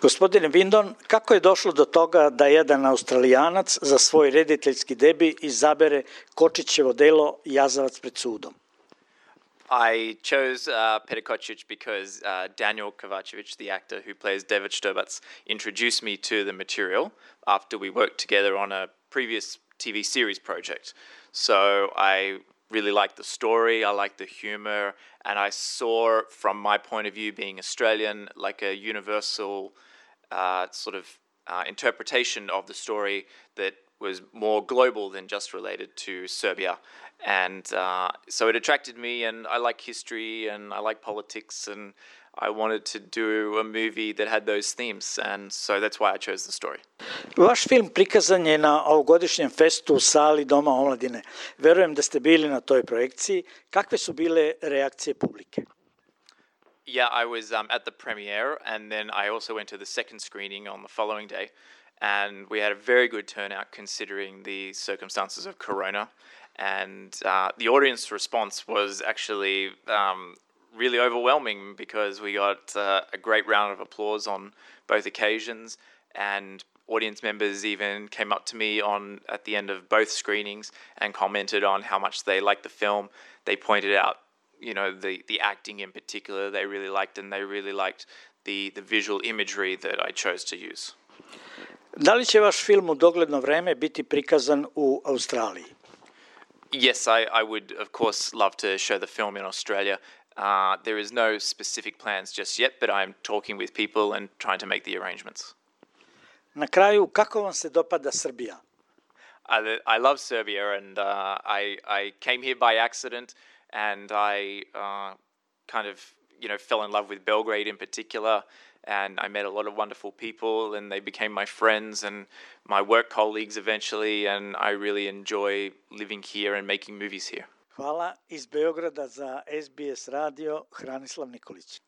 Gospodine Vindon, kako je došlo do toga da jedan australijanac za svoj rediteljski debi izabere Kočićevo delo Jazavac pred sudom? I chose uh, Peter Kocic because uh, Daniel Kovacevic, the actor who plays David Strbac, introduced me to the material after we worked together on a previous TV series project. So I really liked the story, I liked the humor, and I saw from my point of view, being Australian, like a universal uh, sort of uh, interpretation of the story that was more global than just related to Serbia. And uh, so it attracted me, and I like history and I like politics, and I wanted to do a movie that had those themes, and so that's why I chose the story. Vaš film prikazan je na ovogodišnjem festu u sali Doma omladine. Verujem da ste bili na toj projekciji. Kakve su bile reakcije publike? Yeah, I was um, at the premiere, and then I also went to the second screening on the following day, and we had a very good turnout considering the circumstances of Corona. And uh, the audience response was actually um, really overwhelming because we got uh, a great round of applause on both occasions, and audience members even came up to me on at the end of both screenings and commented on how much they liked the film. They pointed out, you know, the the acting in particular they really liked, and they really liked the the visual imagery that I chose to use. Da li će vaš film u dogledno vreme biti prikazan u Australiji? Yes, I, I would, of course, love to show the film in Australia. Uh, there is no specific plans just yet, but I'm talking with people and trying to make the arrangements. Na kraju, kako vam se dopada Srbija? I, I love Serbia, and uh, I I came here by accident, and I uh, kind of you know fell in love with Belgrade in particular, and I met a lot of wonderful people, and they became my friends and my work colleagues eventually, and I really enjoy living here and making movies here. Hvala iz Beograda za SBS radio Hranislav Nikolić.